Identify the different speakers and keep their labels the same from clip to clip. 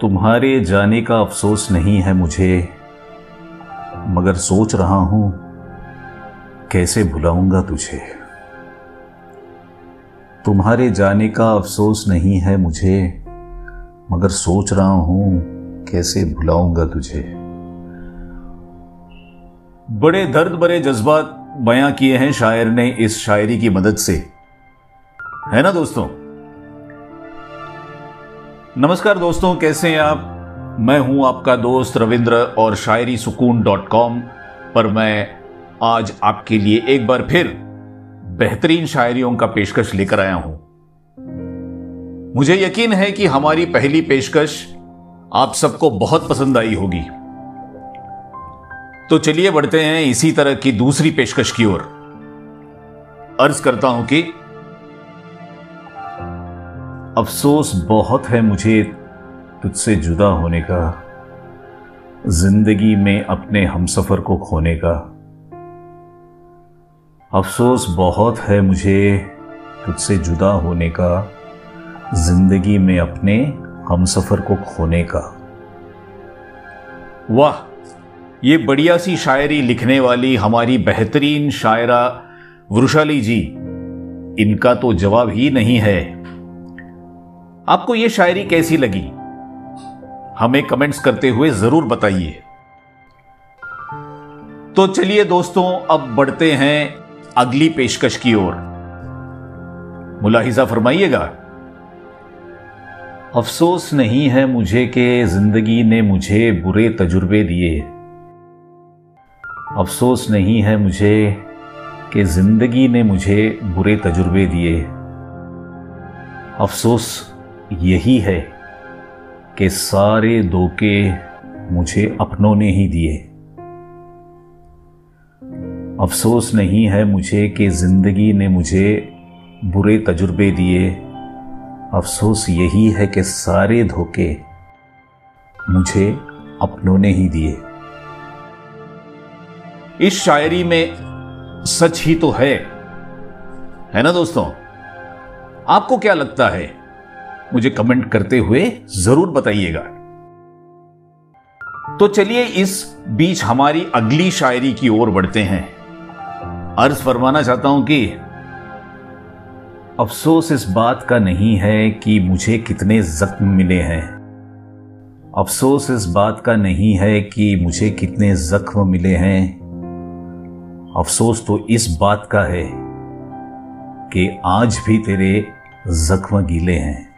Speaker 1: तुम्हारे जाने का अफसोस नहीं है मुझे, मगर सोच रहा हूँ, कैसे भुलाऊँगा तुझे? तुम्हारे जाने का अफसोस नहीं है मुझे, मगर सोच रहा हूँ, कैसे भुलाऊँगा तुझे? बड़े दर्द भरे जज्बात बयां किए हैं शायर ने इस शायरी की मदद से। है ना दोस्तों? नमस्कार दोस्तों, कैसे हैं आप? मैं हूँ आपका दोस्त रविंद्र और शायरी सुकून डॉट कॉम पर मैं आज आपके लिए एक बार फिर बेहतरीन शायरियों का पेशकश लेकर आया हूँ। मुझे यकीन है कि हमारी पहली पेशकश आप सबको बहुत पसंद आई होगी। तो चलिए बढ़ते हैं इसी तरह की दूसरी पेशकश की ओर। अर्ज़ करता हूँ कि अफसोस बहुत है मुझे तुझसे जुदा होने का, ज़िंदगी में अपने हमसफर को खोने का। अफसोस बहुत है मुझे तुझसे जुदा होने का, ज़िंदगी में अपने हमसफर को खोने का। वाह, ये बढ़िया सी शायरी लिखने वाली हमारी बेहतरीन शायरा वृषाली जी। इनका तो जवाब ही नहीं है। आपको ये शायरी कैसी लगी? हमें कमेंट्स करते हुए ज़रूर बताइए। तो चलिए दोस्तों, अब बढ़ते हैं अगली पेशकश की ओर। मुलाहिजा फरमाइएगा, अफसोस नहीं है मुझे कि ज़िंदगी ने मुझे बुरे तजुर्बे दिए। अफसोस नहीं है मुझे कि ज़िंदगी ने मुझे बुरे तजुर्बे दिए। अफसोस यही है कि सारे धोखे मुझे अपनों ने ही दिए। अफसोस नहीं है मुझे कि ज़िंदगी ने मुझे बुरे तजुर्बे दिए। अफसोस यही है कि सारे धोखे मुझे अपनों ने ही दिए। इस शायरी में सच ही तो है। है ना दोस्तों? आपको क्या लगता है? मुझे कमेंट करते हुए ज़रूर बताइएगा। तो चलिए इस बीच हमारी अगली शायरी की ओर बढ़ते हैं। अर्ज़ फरमाना चाहता हूँ कि अफसोस इस बात का नहीं है कि मुझे कितने जख्म मिले हैं। अफसोस इस बात का नहीं है कि मुझे कितने जख्म मिले हैं। अफसोस तो इस बात का है कि आज भी तेरे जख्म गीले हैं।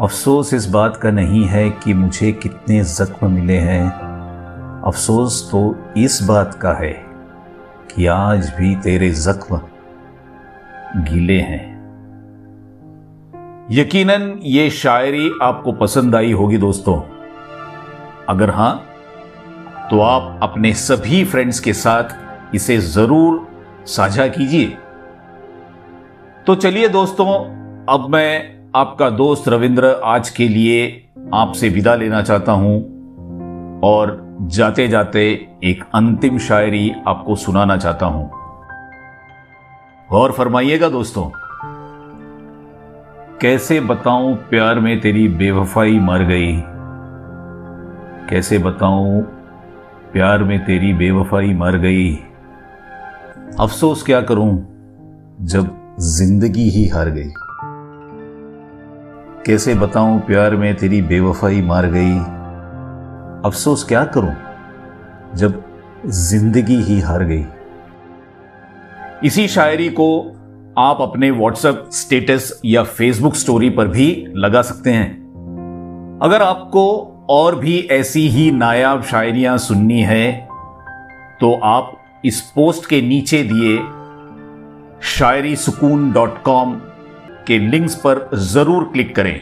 Speaker 1: अफसोस इस बात का नहीं है कि मुझे कितने जख्म मिले हैं। अफसोस तो इस बात का है कि आज भी तेरे जख्म गीले हैं। यकीनन ये शायरी आपको पसंद आई होगी दोस्तों। अगर हाँ तो आप अपने सभी फ्रेंड्स के साथ इसे ज़रूर साझा कीजिए। तो चलिए दोस्तों, अब मैं आपका दोस्त रविंद्र आज के लिए आपसे विदा लेना चाहता हूँ और जाते जाते एक अंतिम शायरी आपको सुनाना चाहता हूँ। और फरमाइएगा दोस्तों, कैसे बताऊँ प्यार में तेरी बेवफाई मर गई? कैसे बताऊँ प्यार में तेरी बेवफाई मर गई? अफसोस क्या करूँ जब ज़िंदगी ही हार गई। कैसे बताऊँ, प्यार में तेरी बेवफाई मार गई। अफसोस क्या करूँ, जब ज़िंदगी ही हार गई। इसी शायरी को आप अपने व्हाट्सएप स्टेटस या फेसबुक स्टोरी पर भी लगा सकते हैं। अगर आपको और भी ऐसी ही नायाब शायरियाँ सुननी है तो आप इस पोस्ट के नीचे दिए शायरी सुकून डॉट कॉम के लिंक्स पर ज़रूर क्लिक करें।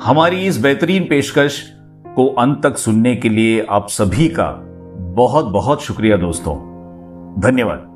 Speaker 1: हमारी इस बेहतरीन पेशकश को अंत तक सुनने के लिए आप सभी का बहुत बहुत शुक्रिया दोस्तों। धन्यवाद।